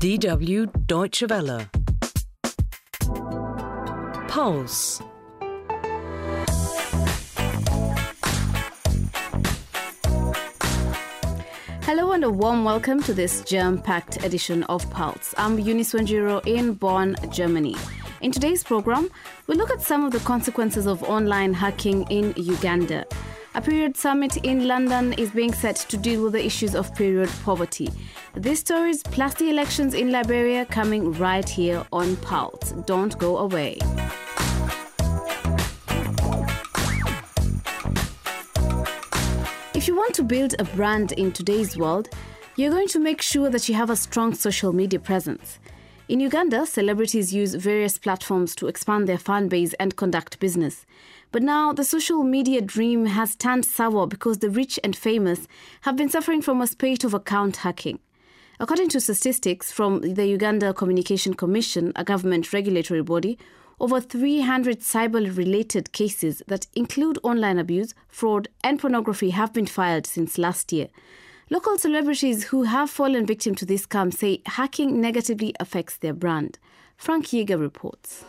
DW Deutsche Welle. Pulse. Hello and a warm welcome to this germ-packed edition of Pulse. I'm Eunice Wanjiru in Bonn, Germany. In today's program, we look at some of the consequences of online hacking in Uganda. A period summit in London is being set to deal with the issues of period poverty. These stories plus the elections in Liberia coming right here on Pulse. Don't go away. If you want to build a brand in today's world, you're going to make sure that you have a strong social media presence. In Uganda, celebrities use various platforms to expand their fan base and conduct business. But now the social media dream has turned sour because the rich and famous have been suffering from a spate of account hacking. According to statistics from the Uganda Communication Commission, a government regulatory body, over 300 cyber related cases that include online abuse, fraud, and pornography have been filed since last year. Local celebrities who have fallen victim to this scam say hacking negatively affects their brand. Frank Yiga reports.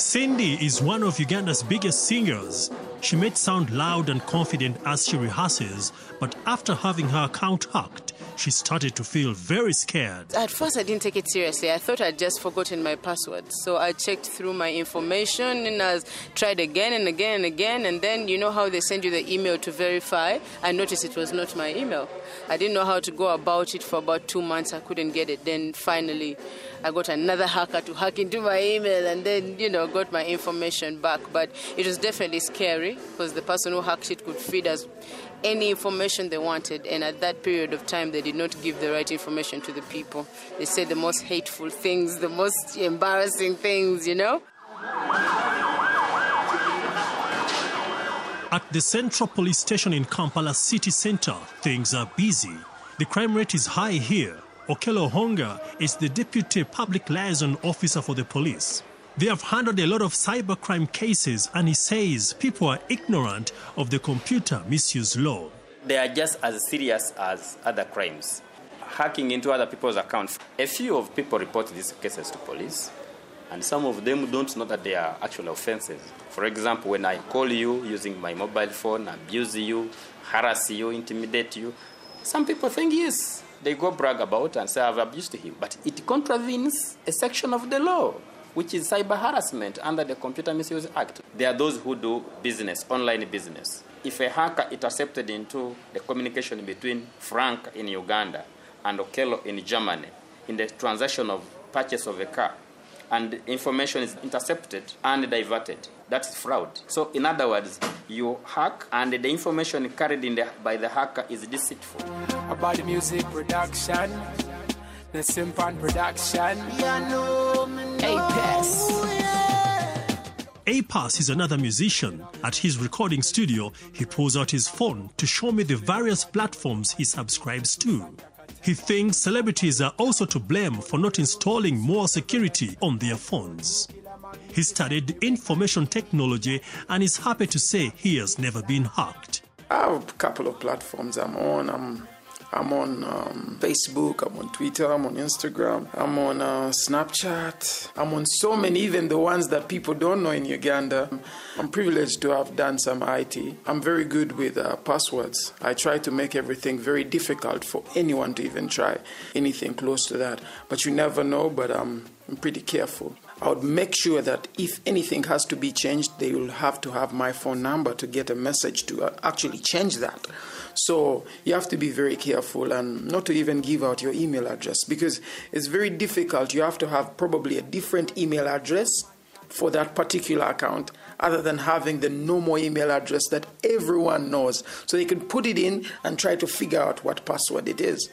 Cindy is one of Uganda's biggest singers. She may sound loud and confident as she rehearses, but after having her account hacked, she started to feel very scared. At first, I didn't take it seriously. I thought I'd just forgotten my password. So I checked through my information and I tried again and again and again. And then, you know how they send you the email to verify? I noticed it was not my email. I didn't know how to go about it for about two months. I couldn't get it. Then finally, I got another hacker to hack into my email and then, you know, got my information back. But it was definitely scary because the person who hacked it could feed us any information they wanted. And at that period of time, they did not give the right information to the people. They said the most hateful things, the most embarrassing things, you know? At the Central Police Station in Kampala city centre, things are busy. The crime rate is high here. Okello Honga is the Deputy Public Liaison Officer for the police. They have handled a lot of cybercrime cases, and he says people are ignorant of the computer misuse law. They are just as serious as other crimes. Hacking into other people's accounts. A few of people report these cases to police, and some of them don't know that they are actual offenses. For example, when I call you using my mobile phone, abuse you, harass you, intimidate you, some people think yes, they go brag about and say I've abused him, but it contravenes a section of the law which is cyber harassment under the Computer Misuse Act. There are those who do business, online business. If a hacker intercepted into the communication between Frank in Uganda and Okello in Germany in the transaction of purchase of a car, and information is intercepted and diverted, that's fraud. So, in other words, you hack and the information carried in the, by the hacker is deceitful. About the music production, the Simpan production. Apex. Apas is another musician. At his recording studio, he pulls out his phone to show me the various platforms he subscribes to. He thinks celebrities are also to blame for not installing more security on their phones. He studied information technology and is happy to say he has never been hacked. I have a couple of platforms I'm on. I'm I'm on um, Facebook, I'm on Twitter, I'm on Instagram, I'm on uh, Snapchat, I'm on so many, even the ones that people don't know in Uganda. I'm privileged to have done some IT. I'm very good with uh, passwords. I try to make everything very difficult for anyone to even try anything close to that. But you never know, but um, I'm pretty careful. I would make sure that if anything has to be changed, they will have to have my phone number to get a message to uh, actually change that. So you have to be very careful and not to even give out your email address because it's very difficult. You have to have probably a different email address for that particular account other than having the normal email address that everyone knows. So they can put it in and try to figure out what password it is.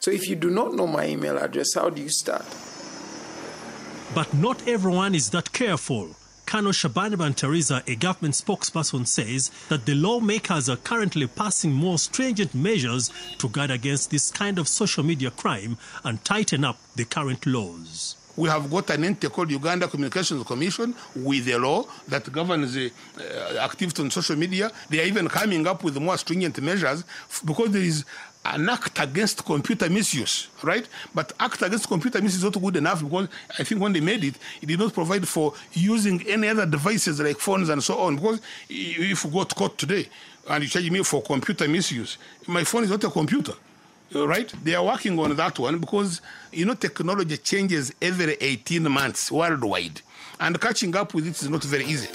So if you do not know my email address, how do you start? But not everyone is that careful. Colonel Bantariza, a government spokesperson, says that the lawmakers are currently passing more stringent measures to guard against this kind of social media crime and tighten up the current laws. We have got an entity called Uganda Communications Commission with a law that governs uh, uh, activity on social media. They are even coming up with more stringent measures because there is an act against computer misuse, right? But act against computer misuse is not good enough because I think when they made it, it did not provide for using any other devices like phones and so on. Because if you got caught today and you charge me for computer misuse, my phone is not a computer, right? They are working on that one because you know technology changes every 18 months worldwide, and catching up with it is not very easy.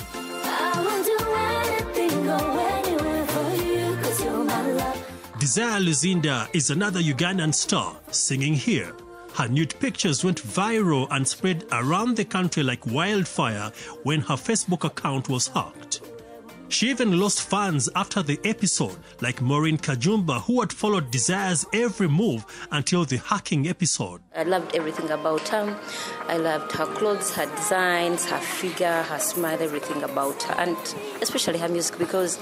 Desire Luzinda is another Ugandan star singing here. Her nude pictures went viral and spread around the country like wildfire when her Facebook account was hacked. She even lost fans after the episode, like Maureen Kajumba, who had followed Desire's every move until the hacking episode. I loved everything about her. I loved her clothes, her designs, her figure, her smile, everything about her, and especially her music because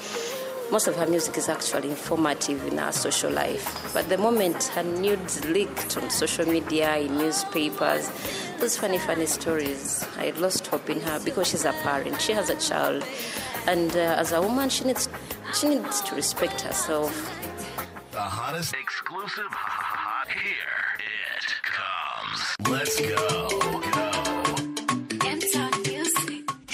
most of her music is actually informative in her social life. But the moment her nudes leaked on social media, in newspapers, those funny, funny stories, I lost hope in her because she's a parent. She has a child, and uh, as a woman, she needs she needs to respect herself. The hottest exclusive here it comes. Let's go.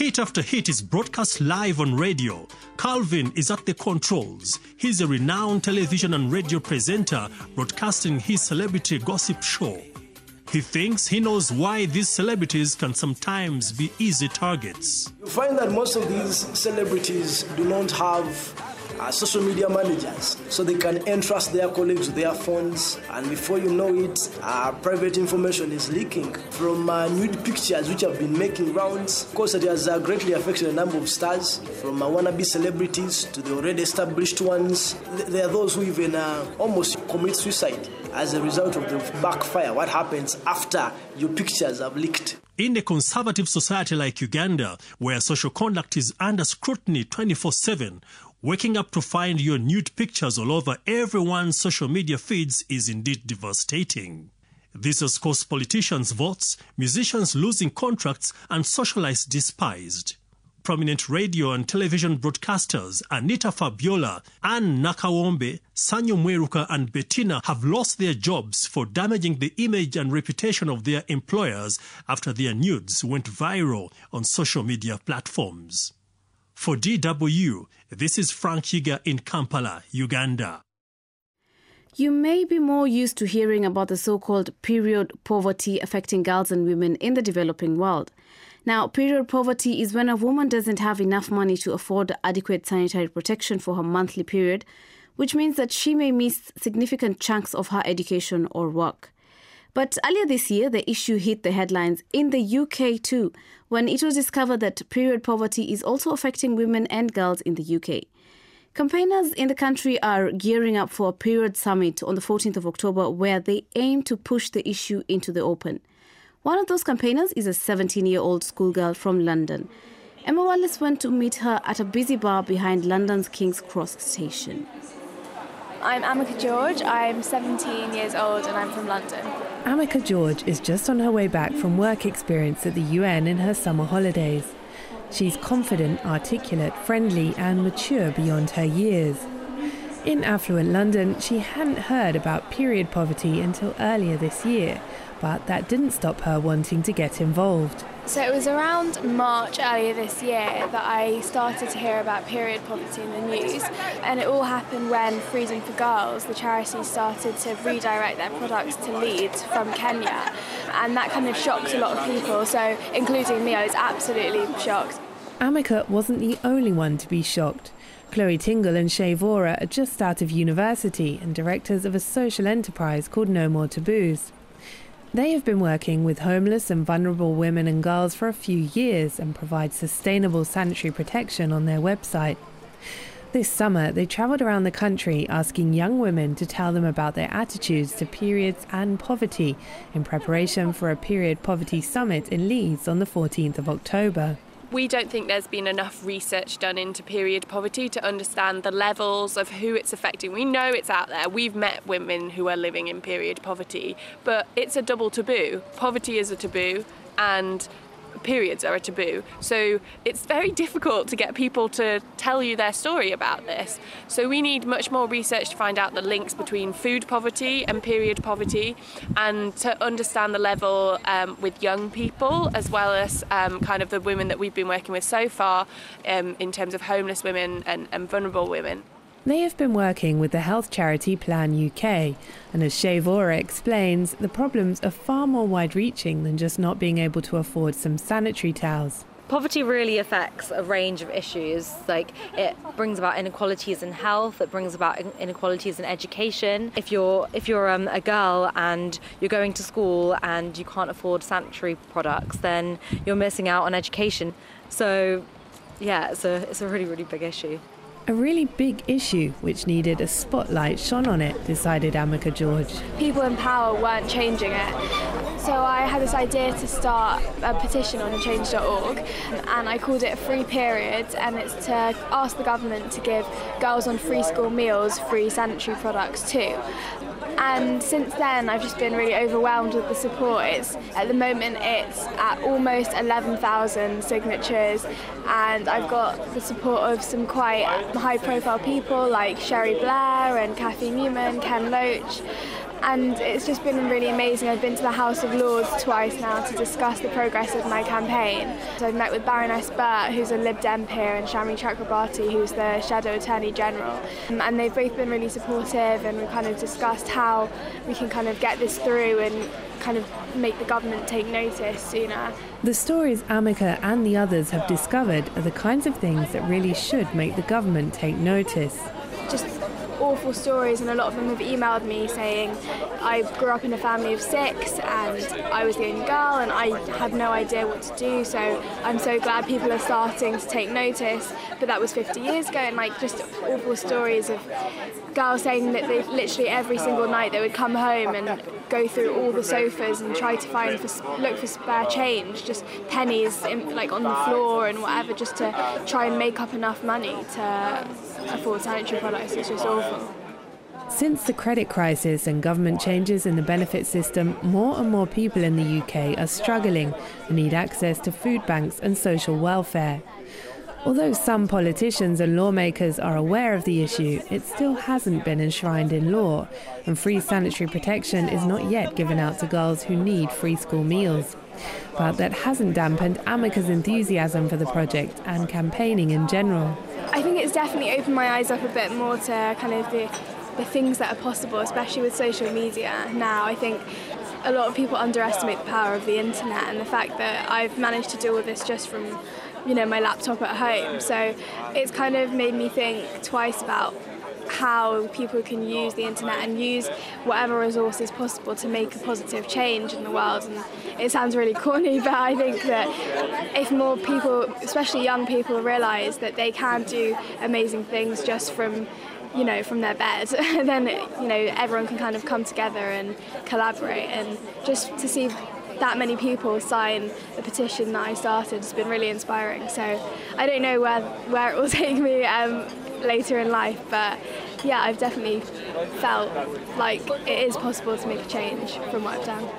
Hit after hit is broadcast live on radio. Calvin is at the controls. He's a renowned television and radio presenter broadcasting his celebrity gossip show. He thinks he knows why these celebrities can sometimes be easy targets. You find that most of these celebrities do not have uh, social media managers so they can entrust their colleagues with their phones. And before you know it private information is leaking from uh, nude pictures which have been making rounds. Of course it has uh, greatly affected a number of stars from uh, wannabe celebrities to the already established ones. There are those who even uh, almost commit suicide as a result of the backfire. What happens after your pictures have leaked? In a conservative society like Uganda, where social conduct is under scrutiny 24 7, Waking up to find your nude pictures all over everyone's social media feeds is indeed devastating. This has caused politicians' votes, musicians losing contracts, and socialites despised. Prominent radio and television broadcasters Anita Fabiola, Anne Nakawombe, Sanyu Mweruka, and Bettina have lost their jobs for damaging the image and reputation of their employers after their nudes went viral on social media platforms. For DW, this is Frank Yiga in Kampala, Uganda. You may be more used to hearing about the so called period poverty affecting girls and women in the developing world. Now, period poverty is when a woman doesn't have enough money to afford adequate sanitary protection for her monthly period, which means that she may miss significant chunks of her education or work. But earlier this year, the issue hit the headlines in the UK too, when it was discovered that period poverty is also affecting women and girls in the UK. Campaigners in the country are gearing up for a period summit on the 14th of October where they aim to push the issue into the open. One of those campaigners is a 17 year old schoolgirl from London. Emma Wallace went to meet her at a busy bar behind London's King's Cross station. I'm Amika George. I'm 17 years old and I'm from London. Amika George is just on her way back from work experience at the UN in her summer holidays. She's confident, articulate, friendly, and mature beyond her years. In affluent London, she hadn't heard about period poverty until earlier this year, but that didn't stop her wanting to get involved. So it was around March earlier this year that I started to hear about period poverty in the news, and it all happened when Freedom for Girls, the charity, started to redirect their products to Leeds from Kenya, and that kind of shocked a lot of people. So, including me, I was absolutely shocked. Amika wasn't the only one to be shocked. Chloe Tingle and Shay Vora are just out of university and directors of a social enterprise called No More Taboos. They have been working with homeless and vulnerable women and girls for a few years and provide sustainable sanitary protection on their website. This summer, they travelled around the country asking young women to tell them about their attitudes to periods and poverty in preparation for a period poverty summit in Leeds on the 14th of October. We don't think there's been enough research done into period poverty to understand the levels of who it's affecting. We know it's out there. We've met women who are living in period poverty, but it's a double taboo. Poverty is a taboo, and periods are a taboo. So it's very difficult to get people to tell you their story about this. So we need much more research to find out the links between food poverty and period poverty and to understand the level um, with young people as well as um, kind of the women that we've been working with so far um, in terms of homeless women and, and vulnerable women. They have been working with the health charity Plan UK, and as Shay Vora explains, the problems are far more wide reaching than just not being able to afford some sanitary towels. Poverty really affects a range of issues. Like it brings about inequalities in health, it brings about inequalities in education. If you're if you're um, a girl and you're going to school and you can't afford sanitary products, then you're missing out on education. So, yeah, it's a it's a really really big issue. A really big issue which needed a spotlight shone on it, decided Amika George. People in power weren't changing it. So I had this idea to start a petition on change.org and I called it a Free Period and it's to ask the government to give girls on free school meals free sanitary products too. And since then, I've just been really overwhelmed with the support. It's at the moment it's at almost 11,000 signatures, and I've got the support of some quite high-profile people like Cherie Blair and Cathy Newman, Ken Loach and it's just been really amazing. I've been to the House of Lords twice now to discuss the progress of my campaign. So I've met with Baroness Burt, who's a Lib Dem peer, and Shami Chakrabarti, who's the Shadow Attorney General. Um, and they've both been really supportive, and we kind of discussed how we can kind of get this through and kind of make the government take notice sooner. The stories Amika and the others have discovered are the kinds of things that really should make the government take notice. Just awful stories, and a lot of them have emailed me saying, I grew up in a family of six and I was the only girl and I had no idea what to do. So I'm so glad people are starting to take notice. But that was 50 years ago, and like just awful stories of girls saying that they literally every single night they would come home and go through all the sofas and try to find for, look for spare change, just pennies in, like on the floor and whatever, just to try and make up enough money to afford sanitary products. It's just awful. Since the credit crisis and government changes in the benefit system, more and more people in the UK are struggling and need access to food banks and social welfare. Although some politicians and lawmakers are aware of the issue, it still hasn't been enshrined in law, and free sanitary protection is not yet given out to girls who need free school meals. But that hasn't dampened Amika's enthusiasm for the project and campaigning in general. I think it's definitely opened my eyes up a bit more to kind of the, the things that are possible, especially with social media now. I think a lot of people underestimate the power of the internet and the fact that I've managed to do all this just from you know my laptop at home so it's kind of made me think twice about how people can use the internet and use whatever resources possible to make a positive change in the world. And it sounds really corny, but I think that if more people, especially young people, realise that they can do amazing things just from you know, from their bed, then you know everyone can kind of come together and collaborate, and just to see that many people sign the petition that I started has been really inspiring. So I don't know where where it will take me um, later in life, but yeah, I've definitely felt like it is possible to make a change from what I've done.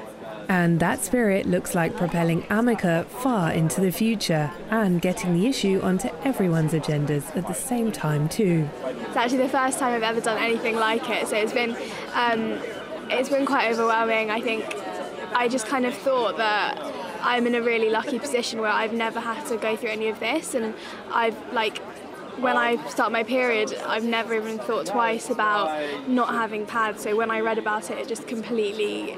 And that spirit looks like propelling Amika far into the future and getting the issue onto everyone's agendas at the same time too. It's actually the first time I've ever done anything like it, so it's been um, it's been quite overwhelming. I think I just kind of thought that I'm in a really lucky position where I've never had to go through any of this, and I've like when I start my period, I've never even thought twice about not having pads. So when I read about it, it just completely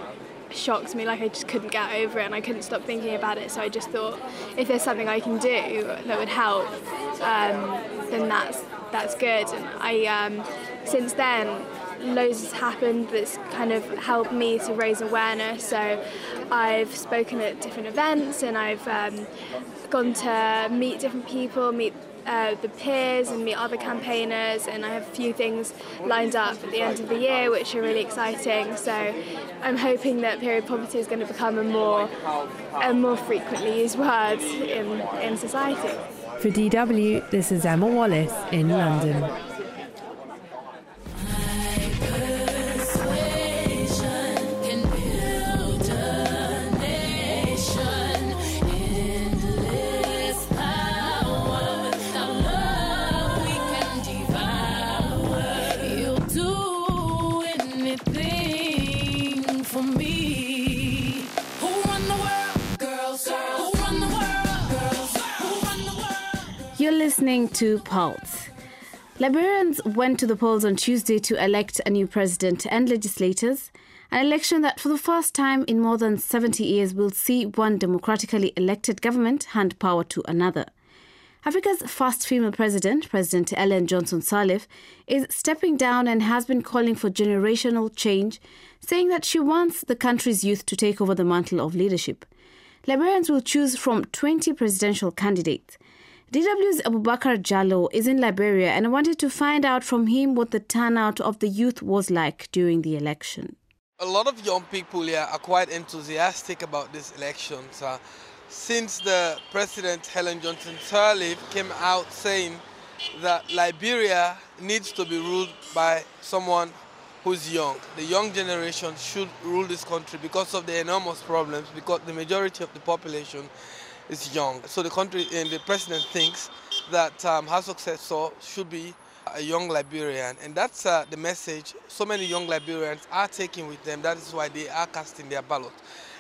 shocked me. Like I just couldn't get over it, and I couldn't stop thinking about it. So I just thought, if there's something I can do that would help, um, then that's that's good. And I um, since then loads has happened that's kind of helped me to raise awareness. So I've spoken at different events and I've um, gone to meet different people, meet uh, the peers and meet other campaigners, and I have a few things lined up at the end of the year which are really exciting. So I'm hoping that period poverty is going to become a more a more frequently used word in, in society. For DW, this is Emma Wallace in London. To Pulse. Liberians went to the polls on Tuesday to elect a new president and legislators, an election that for the first time in more than 70 years will see one democratically elected government hand power to another. Africa's first female president, President Ellen Johnson Sirleaf, is stepping down and has been calling for generational change, saying that she wants the country's youth to take over the mantle of leadership. Liberians will choose from 20 presidential candidates. DW's Abubakar Jalloh is in Liberia and I wanted to find out from him what the turnout of the youth was like during the election. A lot of young people here are quite enthusiastic about this election. Uh, since the President Ellen Johnson Sirleaf came out saying that Liberia needs to be ruled by someone who's young. The young generation should rule this country because of the enormous problems, because the majority of the population is young. So the country and the president thinks that um, her successor should be a young Liberian, and that's uh, the message so many young Liberians are taking with them. That is why they are casting their ballot.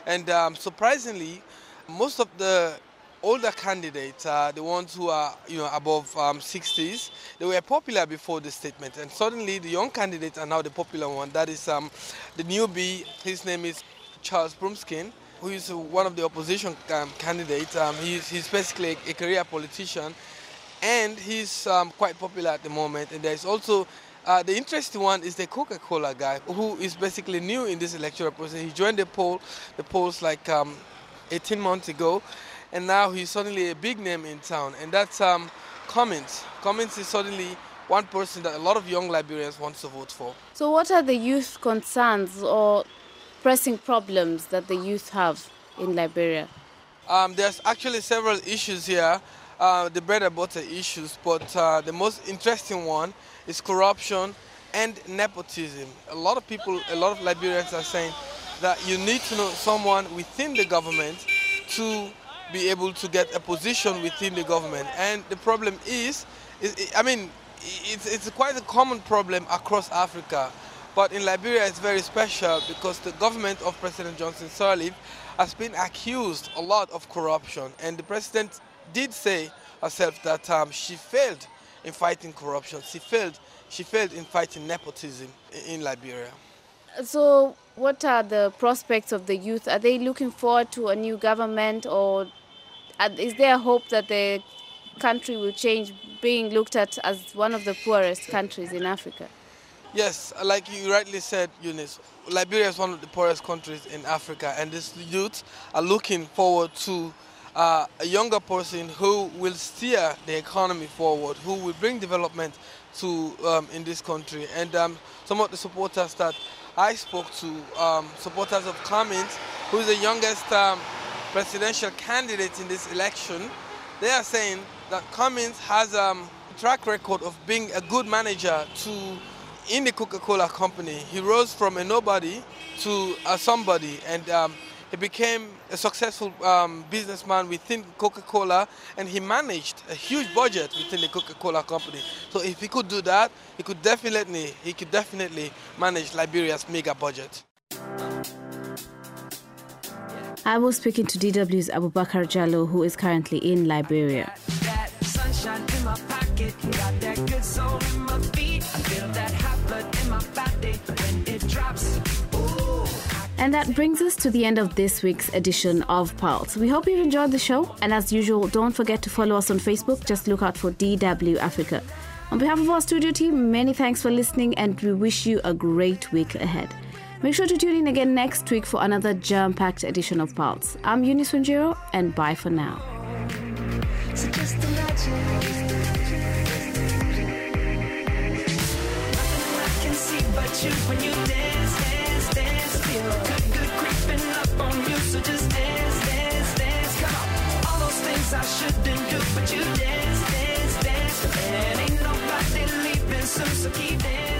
And um, surprisingly, most of the older candidates, uh, the ones who are you know above um, 60s, they were popular before the statement, and suddenly the young candidates are now the popular one. That is um, the newbie. His name is Charles Brumskine who is one of the opposition um, candidates. Um, he's, he's basically a, career politician, and he's um, quite popular at the moment. And there's also uh, the interesting one is the Coca-Cola guy, who is basically new in this electoral process. He joined the poll, the polls like um, 18 months ago, and now he's suddenly a big name in town. And that's um, Cummings. Cummings is suddenly one person that a lot of young Liberians want to vote for. So, what are the youth concerns or pressing problems that the youth have in Liberia? Um, there's actually several issues here, uh, the bread and butter issues, but uh, the most interesting one is corruption and nepotism. A lot of people, a lot of Liberians are saying that you need to know someone within the government to be able to get a position within the government. And the problem is, is I mean, it's, it's quite a common problem across Africa. But in Liberia, it's very special because the government of President Johnson Sirleaf has been accused a lot of corruption. And the president did say herself that um, she failed in fighting corruption. She failed, she failed in fighting nepotism in Liberia. So, what are the prospects of the youth? Are they looking forward to a new government, or is there hope that the country will change, being looked at as one of the poorest countries in Africa? Yes, like you rightly said, Eunice, Liberia is one of the poorest countries in Africa, and these youth are looking forward to uh, a younger person who will steer the economy forward, who will bring development to um, in this country. And um, some of the supporters that I spoke to, um, supporters of Cummings, who is the youngest um, presidential candidate in this election, they are saying that Cummings has um, a track record of being a good manager to in the Coca-Cola company. He rose from a nobody to a somebody, and um, he became a successful um, businessman within Coca-Cola, and he managed a huge budget within the Coca-Cola company. So if he could do that, he could definitely he could definitely manage Liberia's mega budget. I was speaking to DW's Abubakar Jalloh, who is currently in Liberia. And that brings us to the end of this week's edition of Pulse. We hope you've enjoyed the show, and as usual, don't forget to follow us on Facebook. Just look out for DW Africa. On behalf of our studio team, many thanks for listening, and we wish you a great week ahead. Make sure to tune in again next week for another jam packed edition of Pulse. I'm Eunice Wanjiru, and bye for now. So so just this, death, all those things I shouldn't do, but you dance, dance, death And ain't nobody leaving soon, so keep dancing.